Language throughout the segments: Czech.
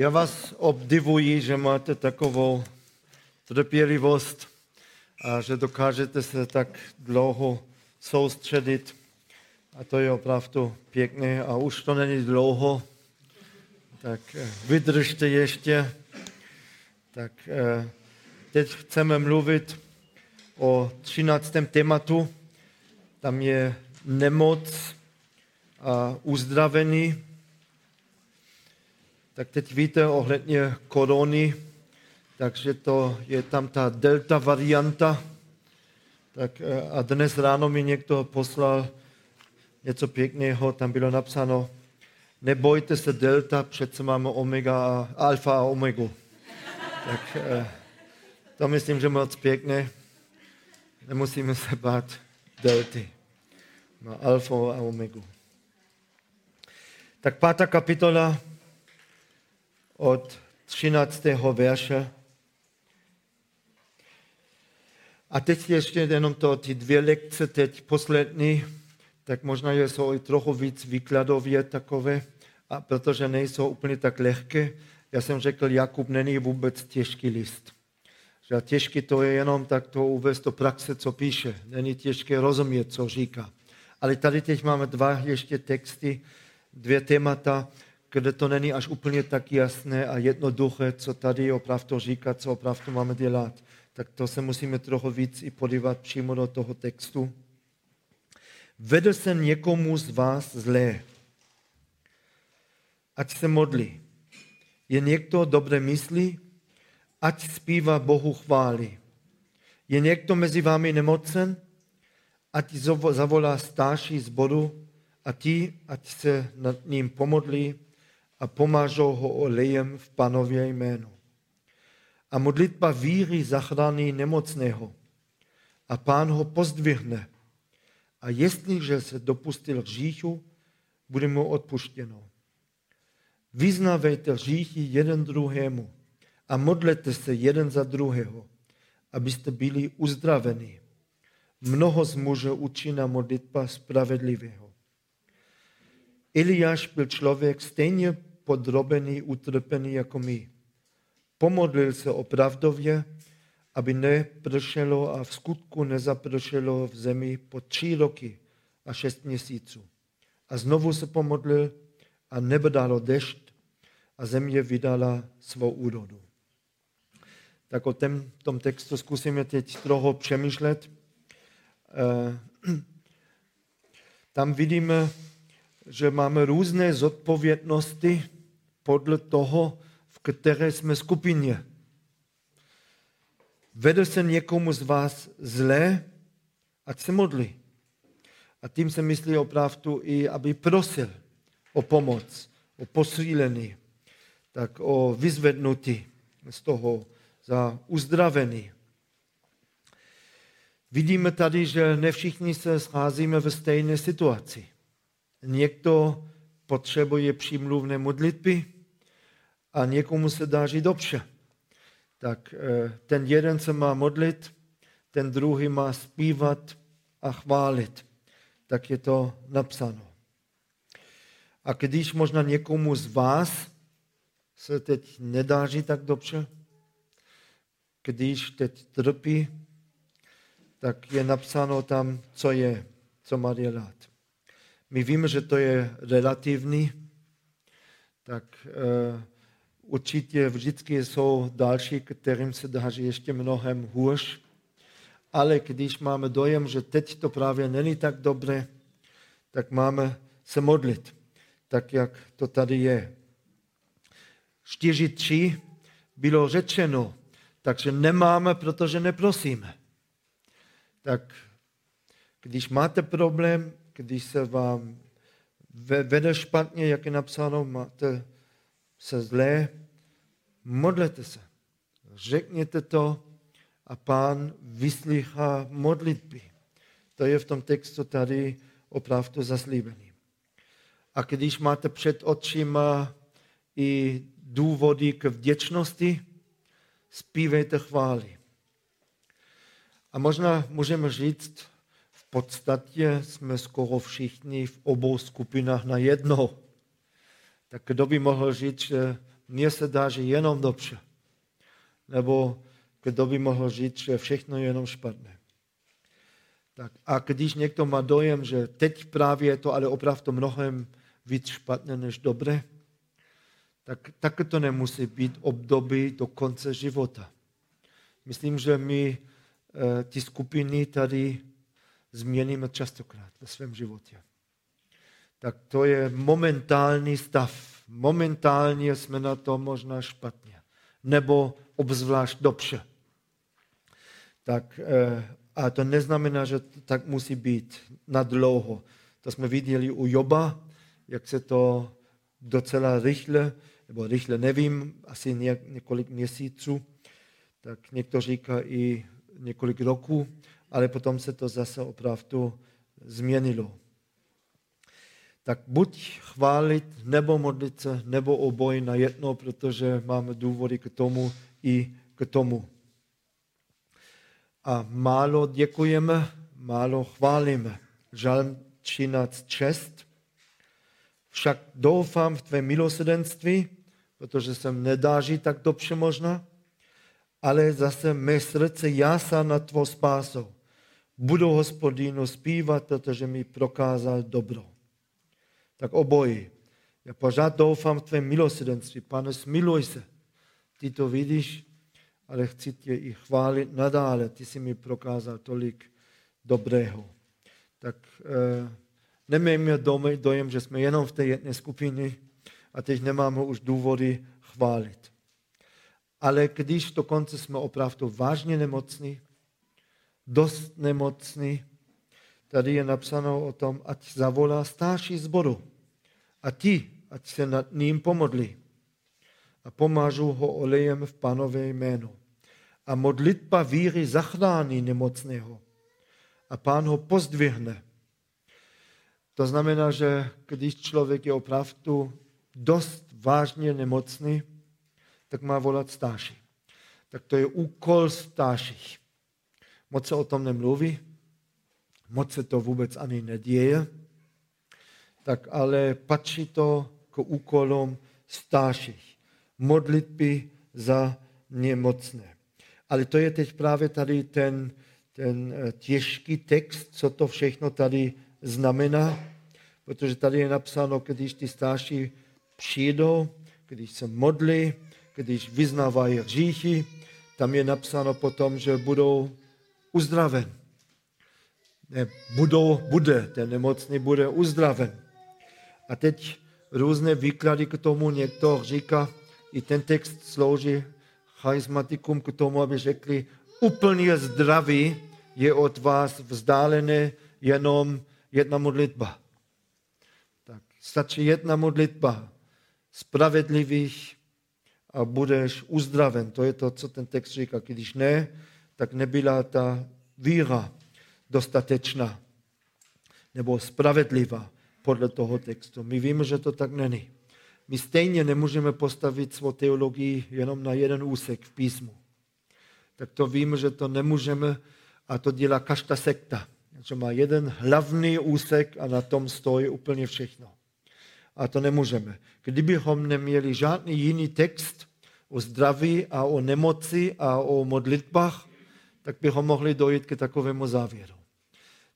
Já vás obdivuji, že máte takovou trpělivost a že dokážete se tak dlouho soustředit. A to je opravdu pěkné. A už to není dlouho, tak eh, vydržte ještě. Tak eh, teď chceme mluvit o 13. tématu. Tam je nemoc a uzdravení. Tak teď víte ohledně korony, takže to je tam ta delta varianta. Tak eh, a dnes ráno mi někdo poslal něco pěkného, tam bylo napsáno, nebojte se delta, přece máme omega alfa a omegu. Tak eh, to myslím, že moc pěkné. Nemusíme se bát delty. Má alfa a omegu. Tak pátá kapitola od 13. verše. A teď ještě jenom to, ty dvě lekce, teď poslední, tak možná jsou i trochu víc výkladově takové, a protože nejsou úplně tak lehké. Já jsem řekl, Jakub není vůbec těžký list. Že těžký to je jenom tak to uvést do praxe, co píše. Není těžké rozumět, co říká. Ale tady teď máme dva ještě texty, dvě témata, kde to není až úplně tak jasné a jednoduché, co tady opravdu říká, co opravdu máme dělat. Tak to se musíme trochu víc i podívat přímo do toho textu. Vedl se někomu z vás zlé, ať se modlí. Je někdo dobré myslí, ať zpívá Bohu chvály. Je někdo mezi vámi nemocen, ať zavolá starší zboru a ti, ať se nad ním pomodlí a pomážou ho olejem v panově jménu. A modlitba víry zachrání nemocného a pán ho pozdvihne. A jestliže se dopustil hříchu, bude mu odpuštěno. Vyznávejte hříchy jeden druhému a modlete se jeden za druhého, abyste byli uzdraveni. Mnoho z muže učí modlitba spravedlivého. Eliáš byl člověk stejně podrobený utrpení jako my. Pomodlil se opravdově, aby nepršelo a v skutku nezapršelo v zemi po tři roky a šest měsíců. A znovu se pomodlil a nebe dalo dešť a země vydala svou úrodu. Tak o tom, tom textu zkusíme teď trochu přemýšlet. Eh, tam vidíme, že máme různé zodpovědnosti podle toho, v které jsme skupině. Vede se někomu z vás zlé, ať se modlí. A tím se myslí opravdu i, aby prosil o pomoc, o posílení, tak o vyzvednutí z toho za uzdravení. Vidíme tady, že ne všichni se scházíme ve stejné situaci. Někdo potřebuje přímluvné modlitby a někomu se dáří dobře. Tak eh, ten jeden se má modlit, ten druhý má zpívat a chválit. Tak je to napsáno. A když možná někomu z vás se teď nedáří tak dobře, když teď trpí, tak je napsáno tam, co je, co má dělat. My víme, že to je relativní, tak uh, určitě vždycky jsou další, kterým se daří ještě mnohem hůř, ale když máme dojem, že teď to právě není tak dobré, tak máme se modlit, tak jak to tady je. 4.3 bylo řečeno, takže nemáme, protože neprosíme. Tak když máte problém, když se vám vede špatně, jak je napsáno, máte se zlé, modlete se. Řekněte to a pán vyslychá modlitby. To je v tom textu tady opravdu zaslíbený. A když máte před očima i důvody k vděčnosti, zpívejte chvály. A možná můžeme říct, podstatě jsme skoro všichni v obou skupinách na jedno. Tak kdo by mohl říct, že mně se dá, že jenom dobře. Nebo kdo by mohl říct, že všechno je jenom špatné. Tak a když někdo má dojem, že teď právě je to ale opravdu mnohem víc špatné než dobré, tak taky to nemusí být období do konce života. Myslím, že my e, ty skupiny tady změníme častokrát ve svém životě. Tak to je momentální stav. Momentálně jsme na to možná špatně. Nebo obzvlášť dobře. Tak, e, a to neznamená, že tak musí být na dlouho. To jsme viděli u Joba, jak se to docela rychle, nebo rychle nevím, asi několik měsíců, tak někdo říká i několik roků, ale potom se to zase opravdu změnilo. Tak buď chválit, nebo modlit se, nebo oboj na jedno, protože máme důvody k tomu i k tomu. A málo děkujeme, málo chválíme. Žalm 13.6. Však doufám v tvé milosrdenství, protože jsem nedáží tak dobře možná, ale zase mé srdce jásá na tvou spásou. Budu hospodinu zpívat, protože mi prokázal dobro. Tak obojí. Já pořád doufám v tvé milosrdenství. Pane, smiluj se. Ty to vidíš, ale chci tě i chválit nadále. Ty jsi mi prokázal tolik dobrého. Tak eh, nemějme dojem, že jsme jenom v té jedné skupině a teď nemáme už důvody chválit. Ale když dokonce jsme opravdu vážně nemocní, dost nemocní, tady je napsáno o tom, ať zavolá starší zboru a ti, ať se nad ním pomodlí a pomážu ho olejem v panové jméno. A modlitba víry zachrání nemocného a pán ho pozdvihne. To znamená, že když člověk je opravdu dost vážně nemocný, tak má volat stáši. Tak to je úkol stáších. Moc se o tom nemluví, moc se to vůbec ani neděje, tak ale patří to k úkolům stáších. Modlitby za nemocné. Ale to je teď právě tady ten, ten eh, těžký text, co to všechno tady znamená, protože tady je napsáno, když ty starší přijdou, když se modlí, když vyznávají hříchy, tam je napsáno potom, že budou uzdraven. Ne, budou, bude, ten nemocný bude uzdraven. A teď různé výklady k tomu, někdo říká, i ten text slouží charismatikum k tomu, aby řekli, úplně zdraví je od vás vzdálené jenom jedna modlitba. Tak stačí jedna modlitba spravedlivých a budeš uzdraven. To je to, co ten text říká. Když ne, tak nebyla ta víra dostatečná nebo spravedlivá podle toho textu. My víme, že to tak není. My stejně nemůžeme postavit svou teologii jenom na jeden úsek v písmu. Tak to víme, že to nemůžeme a to dělá každá sekta. Že má jeden hlavní úsek a na tom stojí úplně všechno a to nemůžeme. Kdybychom neměli žádný jiný text o zdraví a o nemoci a o modlitbách, tak bychom mohli dojít k takovému závěru.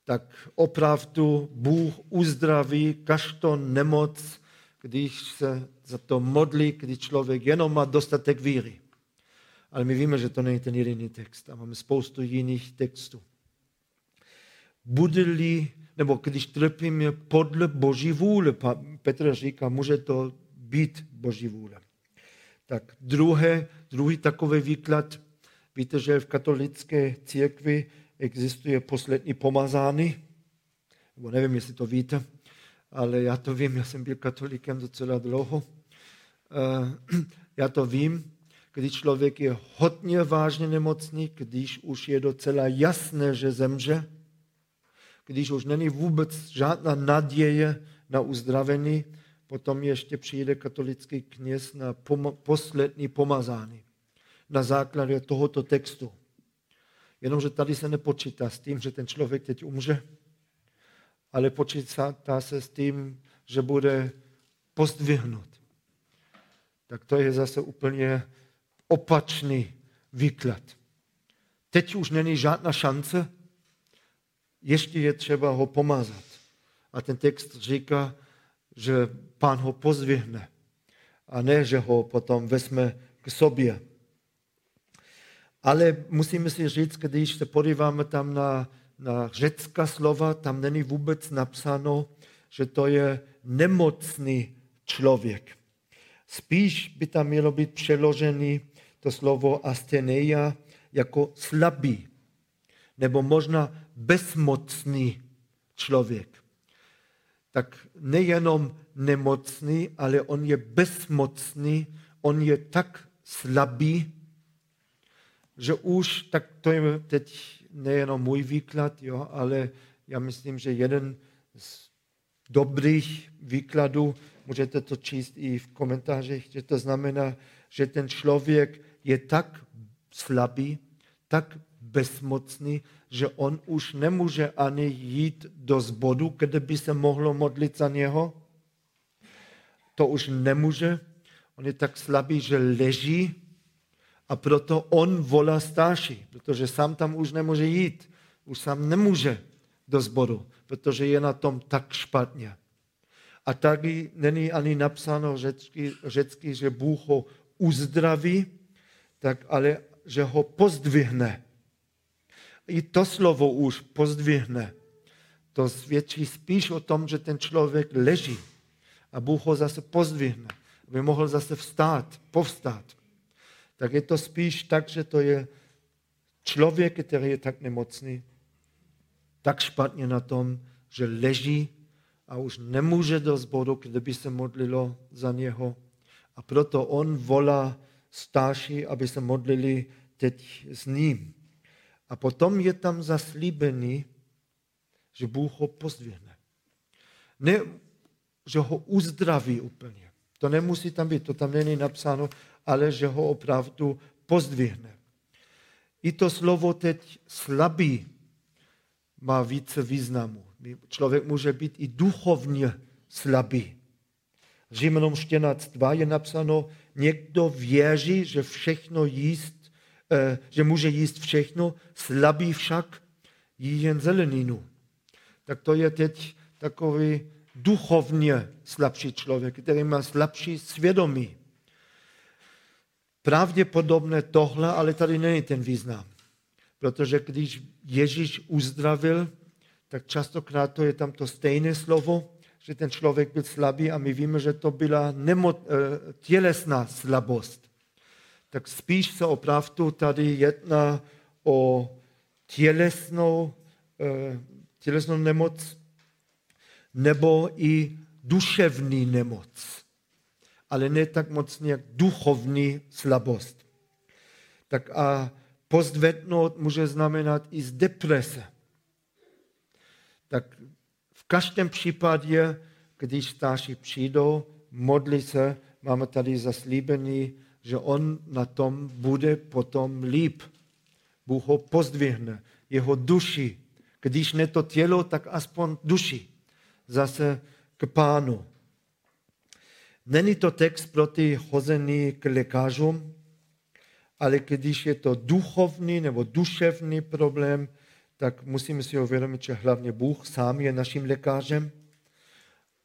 Tak opravdu Bůh uzdraví každou nemoc, když se za to modlí, když člověk jenom má dostatek víry. Ale my víme, že to není ten jediný text a máme spoustu jiných textů. Bude-li nebo když trpíme podle Boží vůle. Petr říká, může to být Boží vůle. Tak druhé, druhý takový výklad, víte, že v katolické církvi existuje poslední pomazány, nebo nevím, jestli to víte, ale já to vím, já jsem byl katolikem docela dlouho. Eh, já to vím, když člověk je hodně vážně nemocný, když už je docela jasné, že zemře, když už není vůbec žádná naděje na uzdravení, potom ještě přijde katolický kněz na pom- poslední pomazání na základě tohoto textu. Jenomže tady se nepočítá s tím, že ten člověk teď umře, ale počítá se s tím, že bude pozdvihnut. tak to je zase úplně opačný výklad. Teď už není žádná šance, ještě je třeba ho pomazat. A ten text říká, že pán ho pozvihne a ne, že ho potom vezme k sobě. Ale musíme si říct, když se podíváme tam na, na řecká slova, tam není vůbec napsáno, že to je nemocný člověk. Spíš by tam mělo být přeložený to slovo asteneia jako slabý, nebo možná bezmocný člověk. Tak nejenom nemocný, ale on je bezmocný, on je tak slabý, že už, tak to je teď nejenom můj výklad, jo, ale já myslím, že jeden z dobrých výkladů, můžete to číst i v komentářích, že to znamená, že ten člověk je tak slabý, tak bezmocný, že on už nemůže ani jít do zbodu, kde by se mohlo modlit za něho. To už nemůže. On je tak slabý, že leží a proto on volá starší, protože sám tam už nemůže jít. Už sám nemůže do zboru, protože je na tom tak špatně. A taky není ani napsáno řecky, řecky že Bůh ho uzdraví, tak ale že ho pozdvihne. I to slovo už pozdvihne. To svědčí spíš o tom, že ten člověk leží a Bůh ho zase pozdvihne, aby mohl zase vstát, povstát. Tak je to spíš tak, že to je člověk, který je tak nemocný, tak špatně na tom, že leží a už nemůže do zboru, kde by se modlilo za něho. A proto on volá starší, aby se modlili teď s ním. A potom je tam zaslíbený, že Bůh ho pozdvihne. Ne, že ho uzdraví úplně. To nemusí tam být, to tam není napsáno, ale že ho opravdu pozdvihne. I to slovo teď slabý má více významu. Člověk může být i duchovně slabý. Římanům 14.2 je napsáno, někdo věří, že všechno jíst, eh, že může jíst všechno, slabý však jí jen zeleninu. Tak to je teď takový duchovně slabší člověk, který má slabší svědomí. Pravděpodobně tohle, ale tady není ten význam. Protože když Ježíš uzdravil, tak častokrát to je tam to stejné slovo, že ten člověk byl slabý a my víme, že to byla nemo, eh, tělesná slabost. Tak spíš se opravdu tady jedná o tělesnou, eh, tělesnou nemoc nebo i duševní nemoc. Ale ne tak moc jak duchovní slabost. Tak a postvetnout může znamenat i z deprese. Tak v každém případě, když starší přijdou, modlí se, máme tady zaslíbený, že on na tom bude potom líp. Bůh ho pozdvihne, jeho duši. Když ne to tělo, tak aspoň duši. Zase k pánu. Není to text proti chození k lékařům, ale když je to duchovní nebo duševní problém, tak musíme si uvědomit, že hlavně Bůh sám je naším lékařem,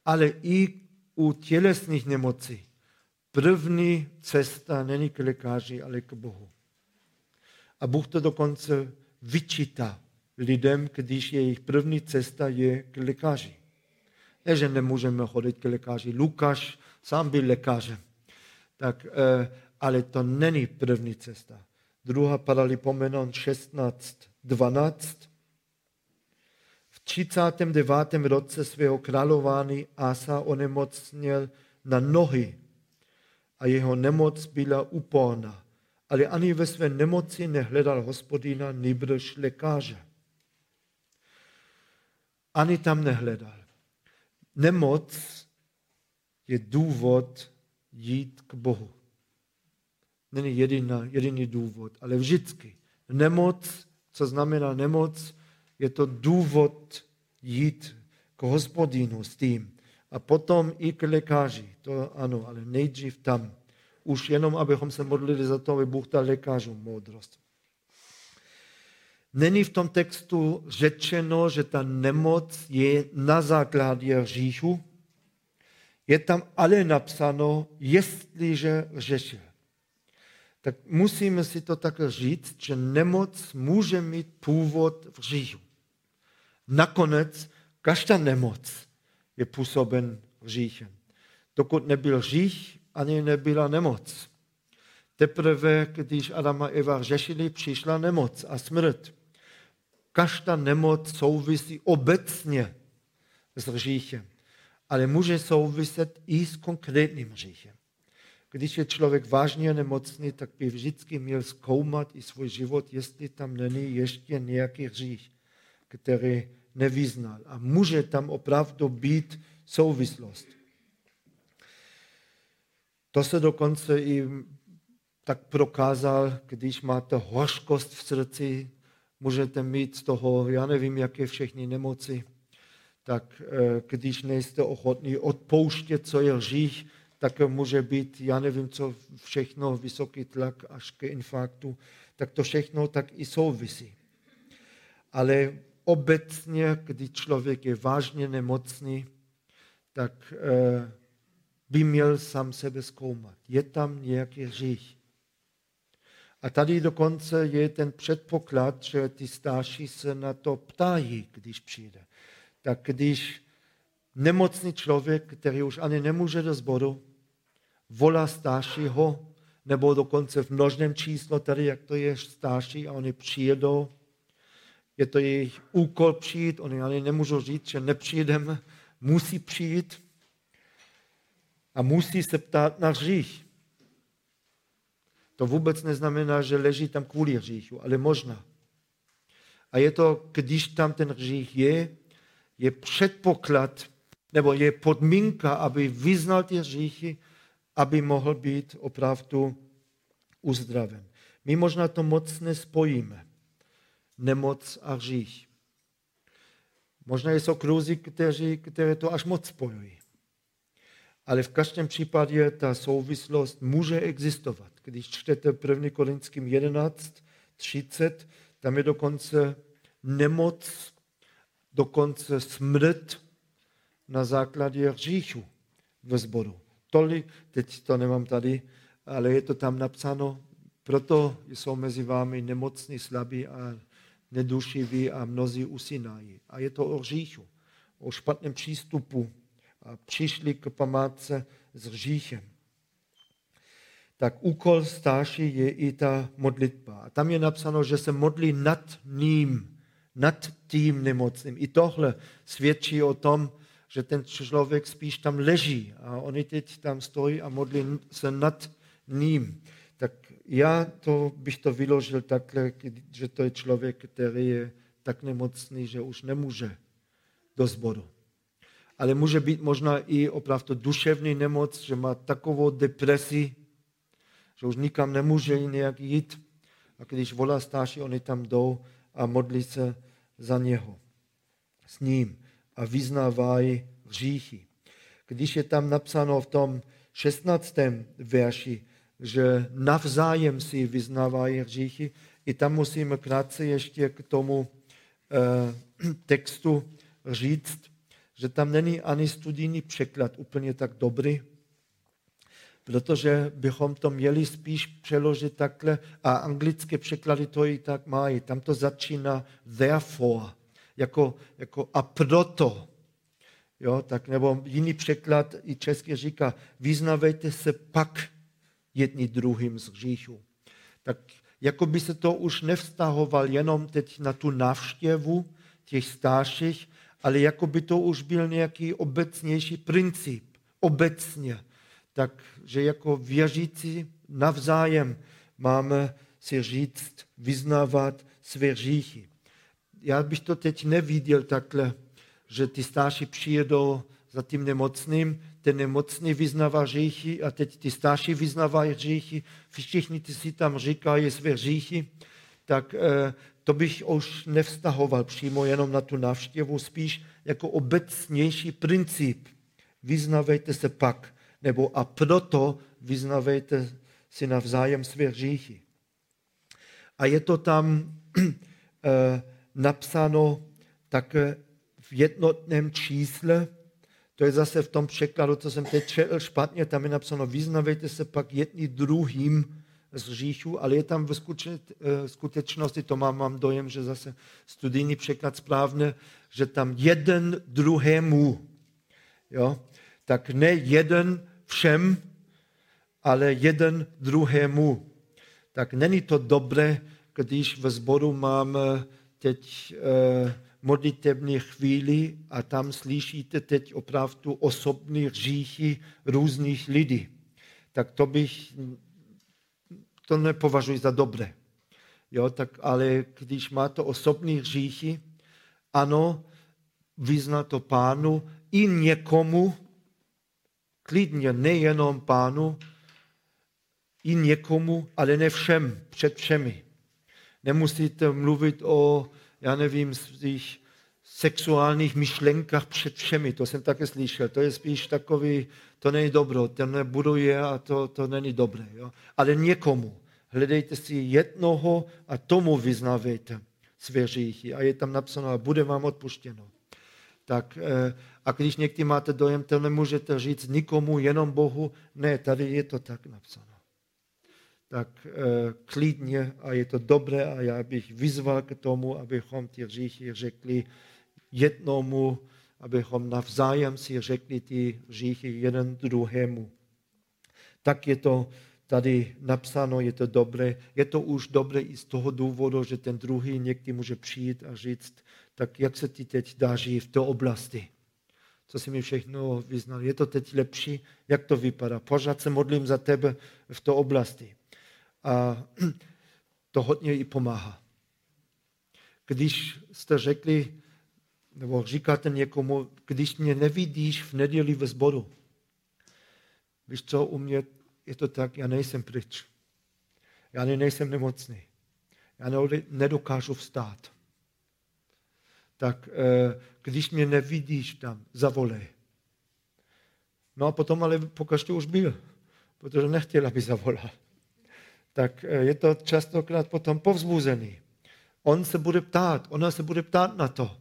ale i u tělesných nemocí. První cesta není k lékaři, ale k Bohu. A Bůh to dokonce vyčítá lidem, když jejich první cesta je k lékaři. Ne, že nemůžeme chodit k lékaři. Lukáš sám byl lékařem. Tak, eh, ale to není první cesta. Druhá Paralipomenon 16, 12. V 39. roce svého králování Asa onemocněl na nohy a jeho nemoc byla úporná. Ale ani ve své nemoci nehledal hospodina, nýbrž lékaře. Ani tam nehledal. Nemoc je důvod jít k Bohu. Není jediná, jediný důvod, ale vždycky. Nemoc, co znamená nemoc, je to důvod jít k hospodinu s tím. A potom i k lékaři, to ano, ale nejdřív tam. už jenom, abychom se modlili za to, aby Bůh dal lékařům moudrost. Není v tom textu řečeno, že ta nemoc je na základě hříchu. Je tam ale napsáno, jestliže řešil. Tak musíme si to tak říct, že nemoc může mít původ v hříchu. Nakonec každá nemoc je působen hříchem. Dokud nebyl hřích, ani nebyla nemoc. Teprve, když Adam a Eva řešili, přišla nemoc a smrt. Každá nemoc souvisí obecně s hříchem, ale může souviset i s konkrétním hříchem. Když je člověk vážně nemocný, tak by vždycky měl zkoumat i svůj život, jestli tam není ještě nějaký hřích, který nevyznal. A může tam opravdu být souvislost. To se dokonce i tak prokázal, když máte hořkost v srdci, můžete mít z toho, já nevím, jaké všechny nemoci, tak eh, když nejste ochotní odpouštět, co je hřích, tak může být, já nevím, co všechno, vysoký tlak až k infarktu, tak to všechno tak i souvisí. Ale obecně, když člověk je vážně nemocný, tak eh, by měl sám sebe zkoumat. Je tam nějaký hřích? A tady dokonce je ten předpoklad, že ty starší se na to ptají, když přijde. Tak když nemocný člověk, který už ani nemůže do sboru, volá staršího, nebo dokonce v množném číslo, tady jak to je starší a oni přijedou, je to jejich úkol přijít, oni ani nemůžou říct, že nepřijdeme, musí přijít a musí se ptát na hřích. To vůbec neznamená, že leží tam kvůli hříchu, ale možná. A je to, když tam ten hřích je, je předpoklad, nebo je podmínka, aby vyznal ty hříchy, aby mohl být opravdu uzdraven. My možná to moc nespojíme. Nemoc a hřích. Možná jsou kruzy, kteří, které to až moc spojují. Ale v každém případě ta souvislost může existovat. Když čtete 1. Korinským 11, 30, tam je dokonce nemoc, dokonce smrt na základě hříchu ve sboru. Tolik, teď to nemám tady, ale je to tam napsáno, proto jsou mezi vámi nemocní, slabí a nedušiví a mnozí usínají. A je to o hříchu, o špatném přístupu a přišli k památce s hříchem. Tak úkol starší je i ta modlitba. A tam je napsáno, že se modlí nad ním, nad tím nemocným. I tohle svědčí o tom, že ten člověk spíš tam leží a oni teď tam stojí a modlí se nad ním. Tak já to bych to vyložil takhle, že to je člověk, který je tak nemocný, že už nemůže do sboru ale může být možná i opravdu duševní nemoc, že má takovou depresi, že už nikam nemůže nějak jít. A když volá starší, oni tam jdou a modlí se za něho, s ním a vyznávají hříchy. Když je tam napsáno v tom 16. verši, že navzájem si vyznávají hříchy, i tam musíme krátce ještě k tomu eh, textu říct, že tam není ani studijní překlad úplně tak dobrý, protože bychom to měli spíš přeložit takhle a anglické překlady to i tak mají. Tam to začíná therefore, jako, jako a proto. Jo, tak nebo jiný překlad i český říká, vyznavejte se pak jedni druhým z hříchu. Tak jako by se to už nevztahoval jenom teď na tu návštěvu těch starších, ale jako by to už byl nějaký obecnější princip, obecně. Takže jako věřící navzájem máme si říct, vyznávat své hříchy. Já bych to teď neviděl takhle, že ty starší přijedou za tím nemocným, ten nemocný vyznává hříchy a teď ty starší vyznávají hříchy, všichni ty si tam říkají své hříchy, tak eh, to bych už nevztahoval přímo jenom na tu návštěvu, spíš jako obecnější princip. Vyznavejte se pak Nebo a proto vyznavejte si navzájem své hříchy. A je to tam eh, napsáno také v jednotném čísle, to je zase v tom překladu, co jsem teď četl špatně, tam je napsáno, vyznavejte se pak jedni druhým z hříchu, ale je tam v eh, skutečnosti, to mám, mám dojem, že zase studijní překlad správně, že tam jeden druhému, jo? Tak ne jeden všem, ale jeden druhému. Tak není to dobré, když ve sboru máme teď eh, modlitební chvíli a tam slyšíte teď opravdu osobní hříchy různých lidí. Tak to bych, to nepovažuji za dobré. Jo, tak, ale když máte osobní hříchy, ano, vyznat to pánu i někomu, klidně nejenom pánu, i někomu, ale ne všem, před všemi. Nemusíte mluvit o, já nevím, svých sexuálních myšlenkách před všemi. To jsem také slyšel. To je spíš takový, to není dobro, to nebuduje a to, to není dobré. Jo? Ale někomu. Hledejte si jednoho a tomu vyznávejte své říchy. A je tam napsáno, bude vám odpuštěno. Tak, eh, a když někdy máte dojem, to nemůžete říct nikomu, jenom Bohu. Ne, tady je to tak napsáno tak e, klidně a je to dobré a já bych vyzval k tomu, abychom ty hříchy řekli jednomu, abychom navzájem si řekli ty hříchy jeden druhému. Tak je to tady napsáno, je to dobré. Je to už dobré i z toho důvodu, že ten druhý někdy může přijít a říct, tak jak se ti teď daří v té oblasti? Co si mi všechno vyznal? Je to teď lepší? Jak to vypadá? Pořád se modlím za tebe v té oblasti. A to hodně i pomáhá. Když jste řekli, nebo říkáte někomu, když mě nevidíš v neděli ve sboru, víš co, u mě je to tak, já nejsem pryč. Já nejsem nemocný. Já nedokážu vstát. Tak eh, když mě nevidíš tam, zavolej. No a potom ale pokaždé už byl, protože nechtěl, aby zavolal tak eh, je to častokrát potom povzbuzený. On se bude ptát, ona se bude ptát na to.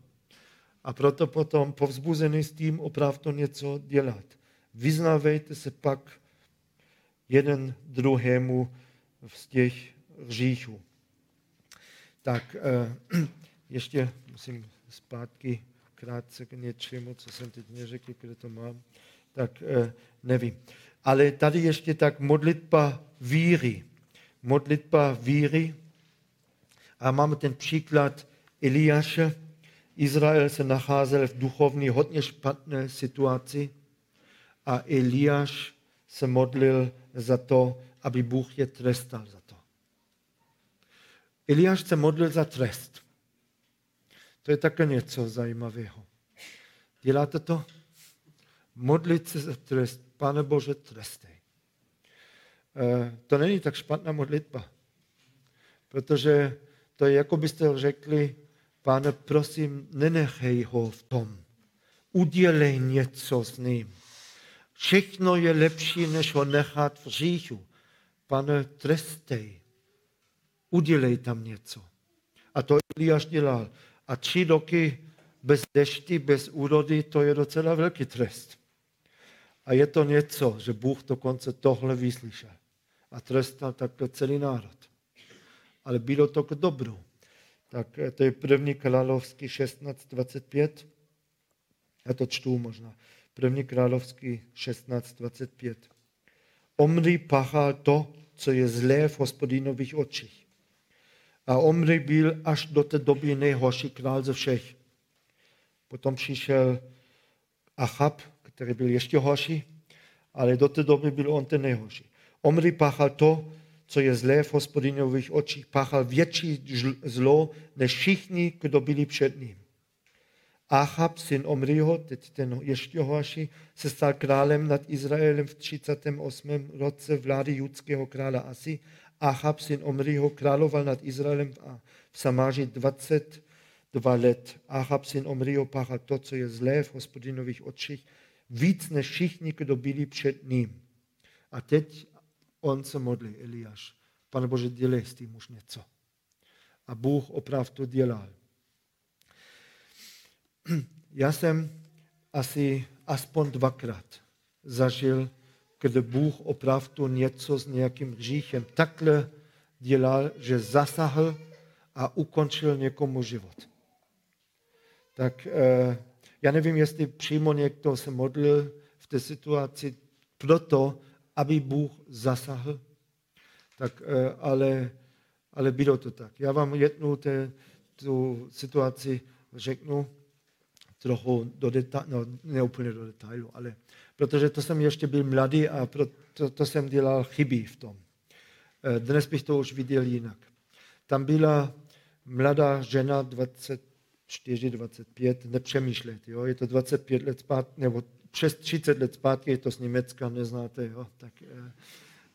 A proto potom povzbuzený s tím opravdu něco dělat. Vyznávejte se pak jeden druhému z těch hříchů. Tak eh, ještě musím zpátky krátce k něčemu, co jsem teď neřekl, kde to mám, tak eh, nevím. Ale tady ještě tak modlitba víry modlitba víry. A máme ten příklad Eliáše. Izrael se nacházel v duchovní hodně špatné situaci a Eliáš se modlil za to, aby Bůh je trestal za to. Eliáš se modlil za trest. To je také něco zajímavého. Děláte to? Modlit se za trest. Pane Bože, trestej. Eh, to není tak špatná modlitba. Protože to je, jako byste řekli, pane, prosím, nenechej ho v tom. Udělej něco s ním. Všechno je lepší, než ho nechat v říchu. Pane, trestej. Udělej tam něco. A to Eliáš dělal. A tři roky bez dešti, bez úrody, to je docela velký trest. A je to něco, že Bůh dokonce tohle vyslyšel a trestal takhle celý národ. Ale bylo to k dobru. Tak to je první královský 16.25. Já to čtu možná. První královský 16.25. Omri pachal to, co je zlé v hospodinových očích. A Omri byl až do té doby nejhorší král ze všech. Potom přišel Achab, který byl ještě horší, ale do té doby byl on ten nejhorší. Omri páchal to, co je zlé v hospodinových očích. Páchal větší zlo než všichni, kdo byli před ním. Achab, syn Omriho, teď ten ještě horší, se stal králem nad Izraelem v 38. roce vlády judského krála Asi. Achab, syn Omriho, královal nad Izraelem v Samáži 22 let. Achab, syn Omriho, páchal to, co je zlé v hospodinových očích víc než všichni, kdo byli před ním. A teď on se modlí, Eliáš. Pane Bože, dělej s tím už něco. A Bůh opravdu dělal. Já jsem asi aspoň dvakrát zažil, kde Bůh opravdu něco s nějakým hříchem takhle dělal, že zasahl a ukončil někomu život. Tak eh, já nevím, jestli přímo někdo se modlil v té situaci proto, aby Bůh zasahl, tak, eh, ale, ale bylo to tak. Já vám jednu te, tu situaci řeknu trochu do detailu, no ne úplně do detailu, ale protože to jsem ještě byl mladý a proto to jsem dělal chyby v tom. Eh, dnes bych to už viděl jinak. Tam byla mladá žena 24, 25, nepřemýšlet, jo? je to 25 let zpátky, nebo přes 30 let zpátky, je to z Německa, neznáte, jo? tak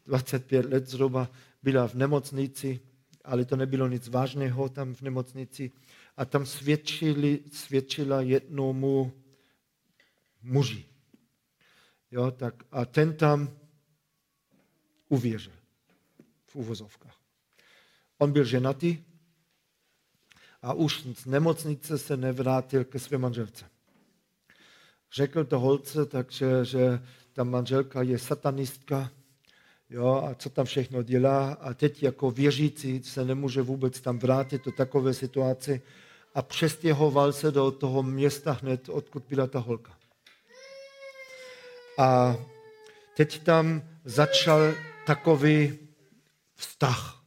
25 eh, let zhruba byla v nemocnici, ale to nebylo nic vážného tam v nemocnici. A tam svědčili, svědčila jednomu muži. Jo, tak a ten tam uvěřil v uvozovkách. On byl ženatý a už z nemocnice se nevrátil ke své manželce. Řekl to holce, takže, že ta manželka je satanistka, jo, a co tam všechno dělá a teď jako věřící se nemůže vůbec tam vrátit do takové situace a přestěhoval se do toho města hned, odkud byla ta holka. A teď tam začal takový vztah.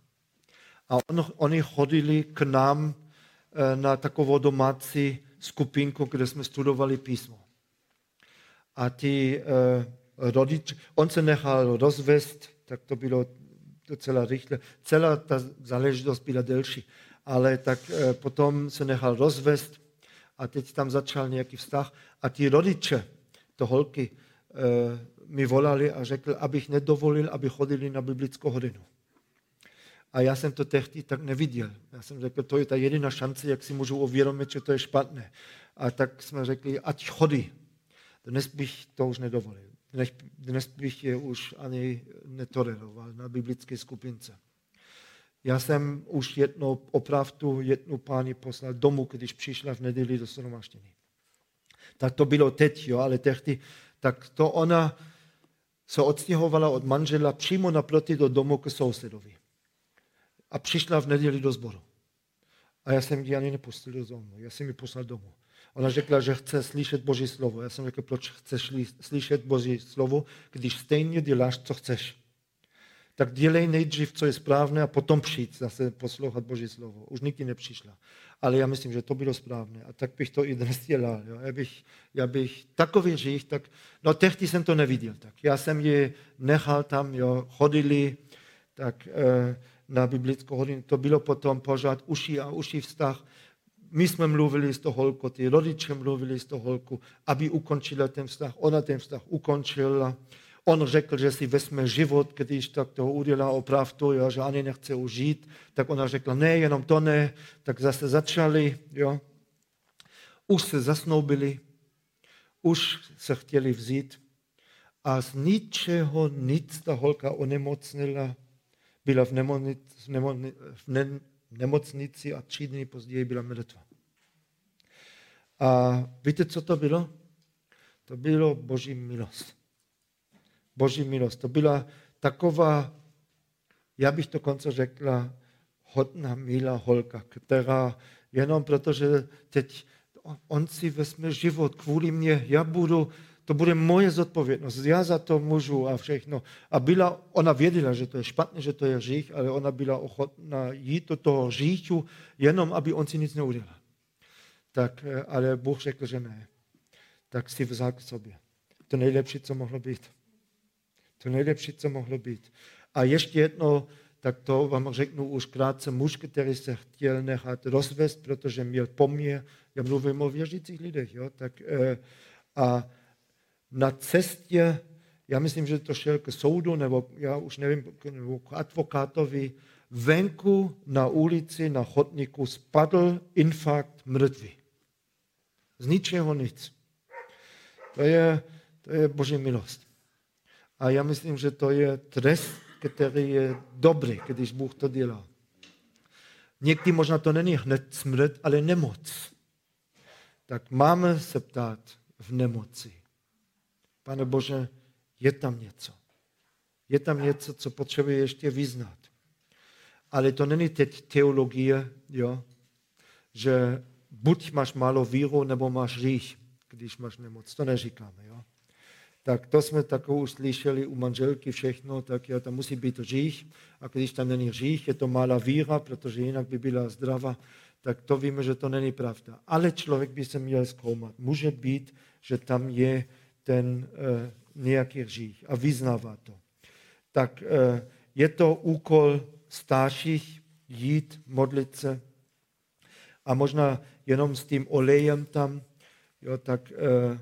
A on, oni chodili k nám eh, na takovou domácí skupinku, kde jsme studovali písmo. A ty eh, rodič, on se nechal rozvést, tak to bylo docela rychle. Celá ta záležitost byla delší, ale tak eh, potom se nechal rozvést a teď tam začal nějaký vztah. A ty rodiče, to holky, mi volali a řekli, abych nedovolil, aby chodili na biblickou hodinu. A já jsem to tehdy tak neviděl. Já jsem řekl, to je ta jediná šance, jak si můžu uvědomit, že to je špatné. A tak jsme řekli, ať chodí. Dnes bych to už nedovolil. Dnes, dnes bych je už ani netoleroval na biblické skupince. Já jsem už jednou opravdu jednu páni poslal domů, když přišla v neděli do shromaždění. Tak to bylo teď, jo, ale tehdy, tak to ona se odstěhovala od manžela přímo naproti do domu k sousedovi a přišla v neděli do sboru. A já jsem ji ani nepustil do domu, já jsem ji poslal domů. Ona řekla, že chce slyšet Boží slovo. Já jsem řekl, proč chceš slyšet Boží slovo, když stejně děláš, co chceš. Tak dělej nejdřív, co je správné a potom přijít zase poslouchat Boží slovo. Už nikdy nepřišla. Ale já myslím, že to bylo správné. A tak bych to i dnes dělal. Jo. Já, bych, já bych takový žich, tak, no tehdy jsem to neviděl. Tak. Já jsem je nechal tam, jo, chodili, tak eh, na biblickou hodinu. To bylo potom pořád uši a uši vztah. My jsme mluvili z toho holku, ty rodiče mluvili z toho holku, aby ukončila ten vztah. Ona ten vztah ukončila. On řekl, že si vezme život, když tak to udělá opravdu, jo, že ani nechce užít. Tak ona řekla, ne, jenom to ne. Tak zase začali. Jo. Už se zasnoubili, už se chtěli vzít. A z ničeho nic ta holka onemocnila byla v, nemocnici, v, nemocnici, a tři dny později byla mrtvá. A víte, co to bylo? To bylo boží milost. Boží milost. To byla taková, já bych to konce řekla, hodná, milá holka, která jenom protože teď on si vezme život kvůli mě, já budu to bude moje zodpovědnost. Já za to můžu a všechno. A byla, ona věděla, že to je špatné, že to je hřích, ale ona byla ochotná jít do toho hříchu, jenom aby on si nic neudělal. Tak, eh, ale Bůh řekl, že ne. Tak si vzal k sobě. To nejlepší, co mohlo být. To nejlepší, co mohlo být. A ještě jedno, tak to vám řeknu už krátce, muž, který se chtěl nechat rozvést, protože měl poměr, já mluvím o věřících lidech, jo, tak, eh, a na cestě, já myslím, že to šel k soudu, nebo já už nevím, nebo k advokátovi, venku na ulici, na chodníku spadl infarkt mrtvý. Z ničeho nic. To je, To je boží milost. A já myslím, že to je trest, který je dobrý, když Bůh to dělá. Někdy možná to není hned smrt, ale nemoc. Tak máme se ptát v nemoci. Pane Bože, je tam něco. Je tam něco, co potřebuje ještě vyznat. Ale to není teď teologie, jo? že buď máš málo víru, nebo máš řích, když máš nemoc. To neříkáme. Jo? Tak to jsme takovou slyšeli u manželky všechno, tak jo, tam musí být řích. A když tam není řích, je to malá víra, protože jinak by byla zdravá, tak to víme, že to není pravda. Ale člověk by se měl zkoumat. Může být, že tam je ten uh, nějaký řích a vyznává to. Tak uh, je to úkol starších jít, modlit se a možná jenom s tím olejem tam, jo, tak uh,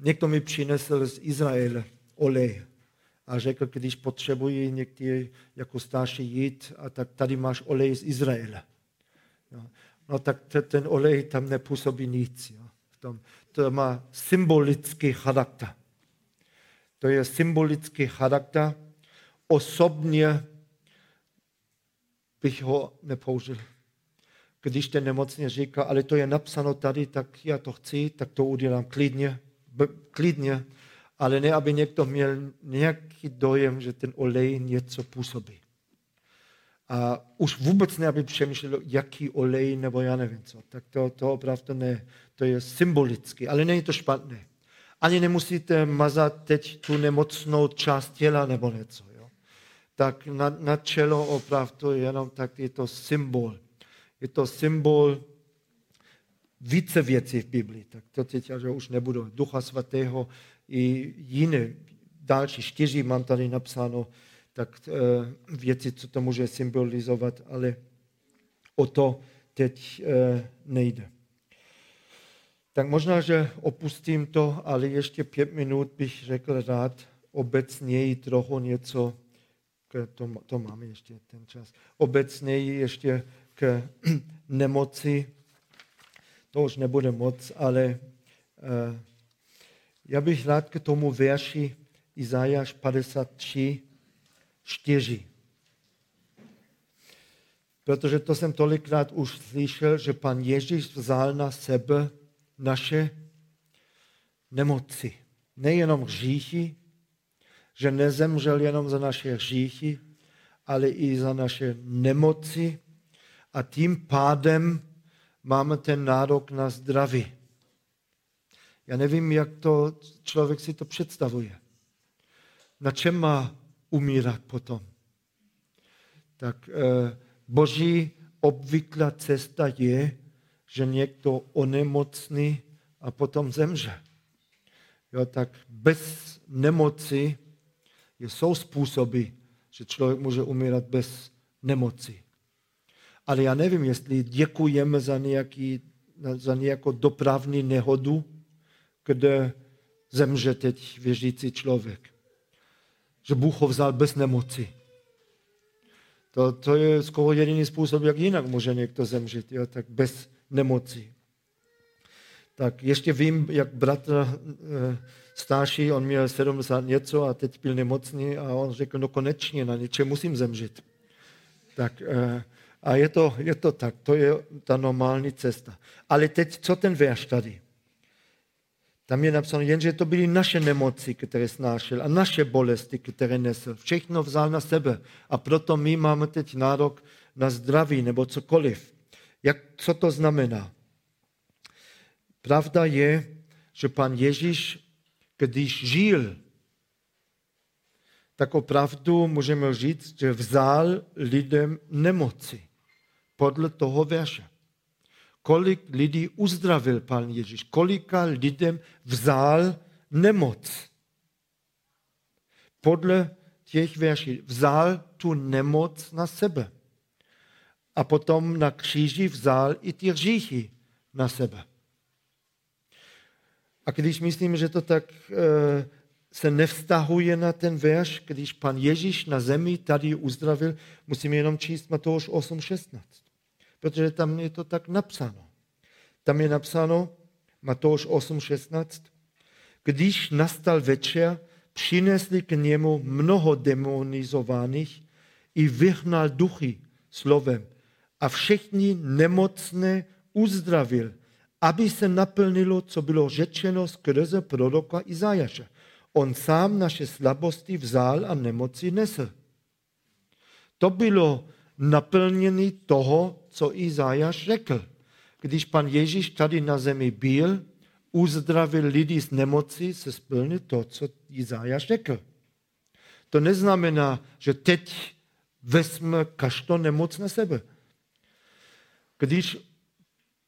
někdo mi přinesl z Izraele olej a řekl, když potřebují někdy jako starší jít, a tak tady máš olej z Izraele. Jo. No tak ten olej tam nepůsobí nic. Jo. V tom, to má symbolický charakter. To je symbolický charakter. Osobně bych ho nepoužil. Když ten nemocně říká, ale to je napsáno tady, tak já to chci, tak to udělám klidně, klidně, ale ne, aby někdo měl nějaký dojem, že ten olej něco působí. A už vůbec ne, aby přemýšlel, jaký olej nebo já nevím co. Tak to, to opravdu ne. To je symbolicky, ale není to špatné. Ani nemusíte mazat teď tu nemocnou část těla nebo něco. Jo? Tak na, na čelo opravdu jenom tak je to symbol. Je to symbol více věcí v Biblii. Tak to teď že už nebudu. Ducha svatého i jiné, další čtyři mám tady napsáno, tak e, věci, co to může symbolizovat, ale o to teď e, nejde. Tak možná, že opustím to, ale ještě pět minut bych řekl rád obecněji trochu něco, k, to, to máme ještě ten čas, obecněji ještě k nemoci. To už nebude moc, ale uh, já bych rád k tomu verši Izajáš 53, 4. Protože to jsem tolikrát už slyšel, že pan Ježíš vzal na sebe naše nemoci. Nejenom hříchy, že nezemřel jenom za naše hříchy, ale i za naše nemoci a tím pádem máme ten nárok na zdraví. Já nevím, jak to člověk si to představuje. Na čem má umírat potom? Tak eh, boží obvyklá cesta je, že někdo onemocní a potom zemře. Jo, tak bez nemoci jsou způsoby, že člověk může umírat bez nemoci. Ale já nevím, jestli děkujeme za, nějaký, za nějakou dopravní nehodu, kde zemře teď věřící člověk. Že Bůh ho vzal bez nemoci. To, to je skoro jediný způsob, jak jinak může někdo zemřít, jo? tak bez nemoci. Tak ještě vím, jak bratr e, starší, on měl 70 něco a teď byl nemocný a on řekl, no konečně, na něčem musím zemřít. Tak e, a je to, je to tak, to je ta normální cesta. Ale teď, co ten verš tady? Tam je napsáno, jenže to byly naše nemoci, které snášel a naše bolesti, které nesl. Všechno vzal na sebe a proto my máme teď nárok na zdraví nebo cokoliv. Jak, co to znamená? Pravda je, že pan Ježíš, když žil, tak opravdu můžeme říct, že vzal lidem nemoci podle toho verše. Kolik lidí uzdravil pan Ježíš, kolika lidem vzal nemoc. Podle těch verší vzal tu nemoc na sebe. A potom na kříži vzal i ty hříchy na sebe. A když myslím, že to tak e, se nevztahuje na ten verš, když pan Ježíš na zemi tady uzdravil, musíme jenom číst Matouš 8.16 protože tam je to tak napsáno. Tam je napsáno, Matouš 8.16, Když nastal večer, přinesli k němu mnoho demonizovaných i vyhnal duchy slovem a všechny nemocné uzdravil, aby se naplnilo, co bylo řečeno skrze proroka Izajaše. On sám naše slabosti vzal a nemoci nesl. To bylo naplnění toho, co Izajaš řekl. Když pan Ježíš tady na zemi byl, uzdravil lidi z nemoci, se splnil to, co Izajaš řekl. To neznamená, že teď vezme každou nemoc na sebe. Když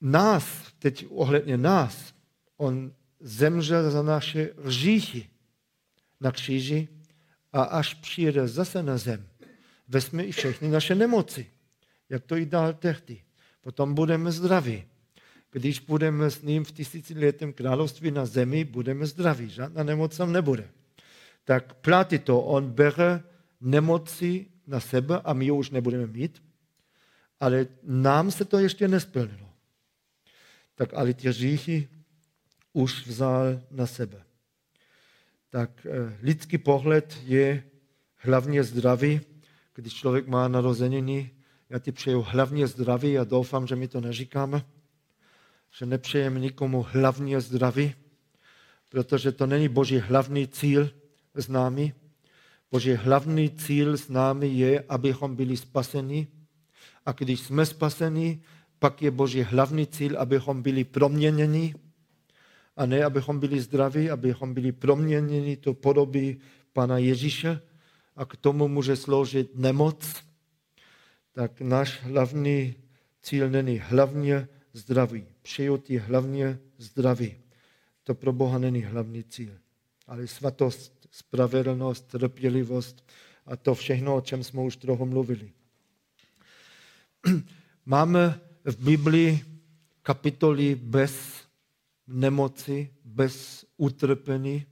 nás, teď ohledně nás, on zemřel za naše hříchy na kříži a až přijde zase na zem, vezme i všechny naše nemoci. Jak to i dál tehdy. Potom budeme zdraví. Když budeme s ním v tisíciletém království na zemi, budeme zdraví. Žádná nemoc tam nebude. Tak platí to. On bere nemoci na sebe a my už nebudeme mít. Ale nám se to ještě nesplnilo. Tak ale ty říchy už vzal na sebe. Tak eh, lidský pohled je hlavně zdravý. Když člověk má narozeniny, já ti přeju hlavně zdraví a doufám, že mi to neříkáme, že nepřejeme nikomu hlavně zdraví, protože to není Boží hlavní cíl s námi. Boží hlavní cíl s námi je, abychom byli spaseni. A když jsme spaseni, pak je Boží hlavní cíl, abychom byli proměněni. A ne, abychom byli zdraví, abychom byli proměněni to podoby Pana Ježíše. A k tomu může sloužit nemoc, tak náš hlavní cíl není hlavně zdraví. Přeju ti hlavně zdraví. To pro Boha není hlavní cíl. Ale svatost, spravedlnost, trpělivost a to všechno, o čem jsme už trochu mluvili. Máme v Biblii kapitoly bez nemoci, bez utrpení.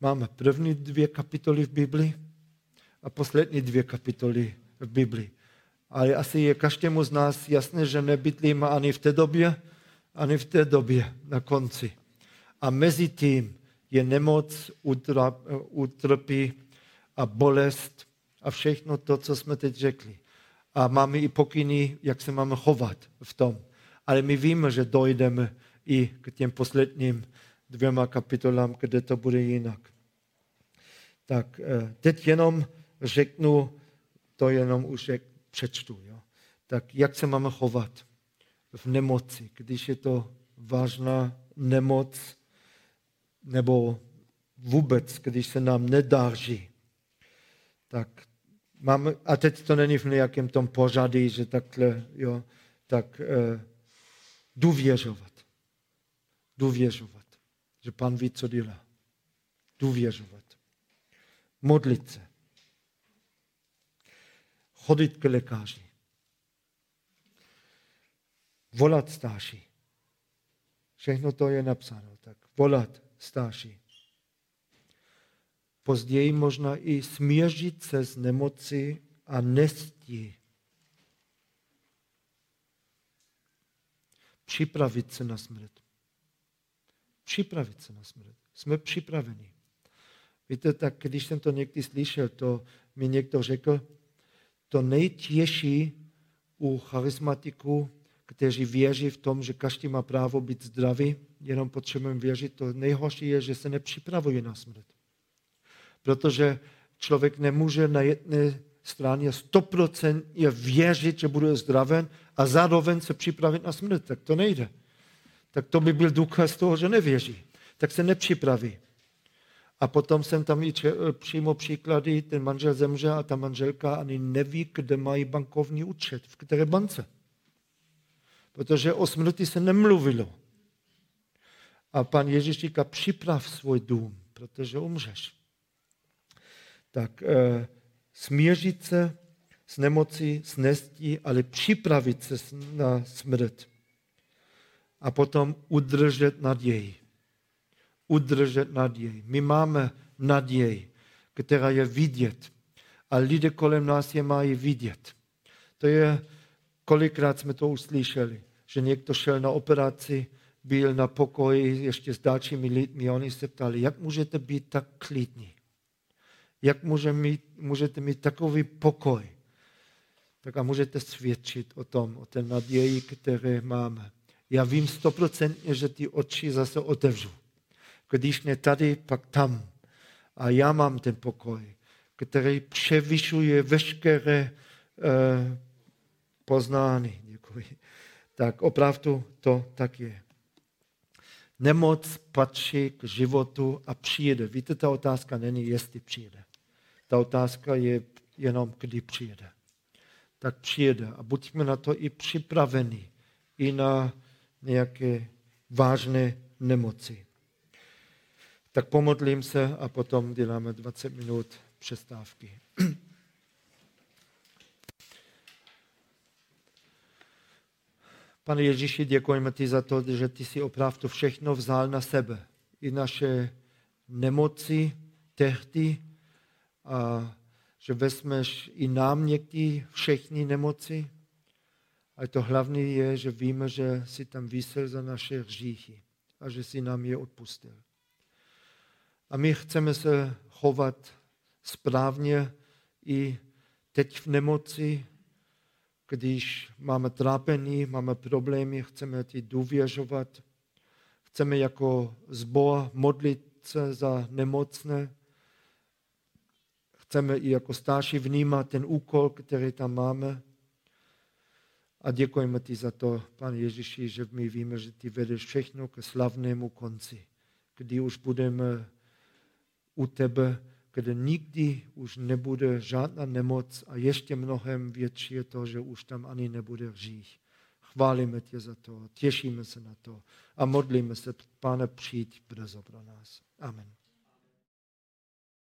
Máme první dvě kapitoly v Biblii a poslední dvě kapitoly v Biblii. Ale asi je každému z nás jasné, že nebytlíme ani v té době, ani v té době na konci. A mezi tím je nemoc, utrpí a bolest a všechno to, co jsme teď řekli. A máme i pokyny, jak se máme chovat v tom. Ale my víme, že dojdeme i k těm posledním dvěma kapitolám, kde to bude jinak. Tak eh, teď jenom řeknu to jenom už přečtu. Jo. Tak jak se máme chovat v nemoci, když je to vážná nemoc, nebo vůbec, když se nám nedáří, tak máme, a teď to není v nějakém tom pořadí, že takhle, jo, tak eh, důvěřovat. Důvěřovat, že pan ví, co dělá. Důvěřovat. Modlit se chodit k lékaři, volat starší. Všechno to je napsáno, tak volat starší. Později možná i smířit se s nemoci a nestí. Připravit se na smrt. Připravit se na smrt. Jsme připraveni. Víte, tak když jsem to někdy slyšel, to mi někdo řekl, to nejtěžší u charismatiků, kteří věří v tom, že každý má právo být zdravý, jenom potřebujeme věřit, to nejhorší je, že se nepřipravuje na smrt. Protože člověk nemůže na jedné straně stoprocentně věřit, že bude zdraven a zároveň se připravit na smrt. Tak to nejde. Tak to by byl důkaz toho, že nevěří. Tak se nepřipraví. A potom jsem tam i eh, přímo příklady, ten manžel zemře a ta manželka ani neví, kde mají bankovní účet, v které bance. Protože o smrti se nemluvilo. A pan Ježíš říká, připrav svůj dům, protože umřeš. Tak e, smířit se s nemocí, s nestí, ale připravit se na smrt. A potom udržet naději udržet naději. My máme naději, která je vidět. A lidé kolem nás je mají vidět. To je, kolikrát jsme to uslyšeli, že někdo šel na operaci, byl na pokoji ještě s dalšími lidmi. Oni se ptali, jak můžete být tak klidní? Jak může mít, můžete mít takový pokoj? Tak a můžete svědčit o tom, o té naději, které máme. Já vím stoprocentně, že ty oči zase otevřu. Když ne tady, pak tam. A já mám ten pokoj, který převyšuje veškeré eh, poznání. Děkuji. Tak opravdu to tak je. Nemoc patří k životu a přijde. Víte, ta otázka není, jestli přijde. Ta otázka je jenom, kdy přijde. Tak přijde a buďme na to i připraveni, i na nějaké vážné nemoci. Tak pomodlím se a potom děláme 20 minut přestávky. Pane Ježíši, děkujeme ti za to, že ty si opravdu všechno vzal na sebe. I naše nemoci, tehdy, a že vezmeš i nám někdy všechny nemoci. A to hlavní je, že víme, že si tam vysel za naše hříchy a že si nám je odpustil. A my chceme se chovat správně i teď v nemoci, když máme trápení, máme problémy, chceme ti důvěřovat, chceme jako zbor modlit se za nemocné, chceme i jako starší vnímat ten úkol, který tam máme. A děkujeme ti za to, Pane Ježíši, že my víme, že ty vedeš všechno ke slavnému konci, kdy už budeme u tebe, kde nikdy už nebude žádná nemoc a ještě mnohem větší je to, že už tam ani nebude hřích. Chválíme tě za to, těšíme se na to a modlíme se, Pane, přijď brzo pro nás. Amen.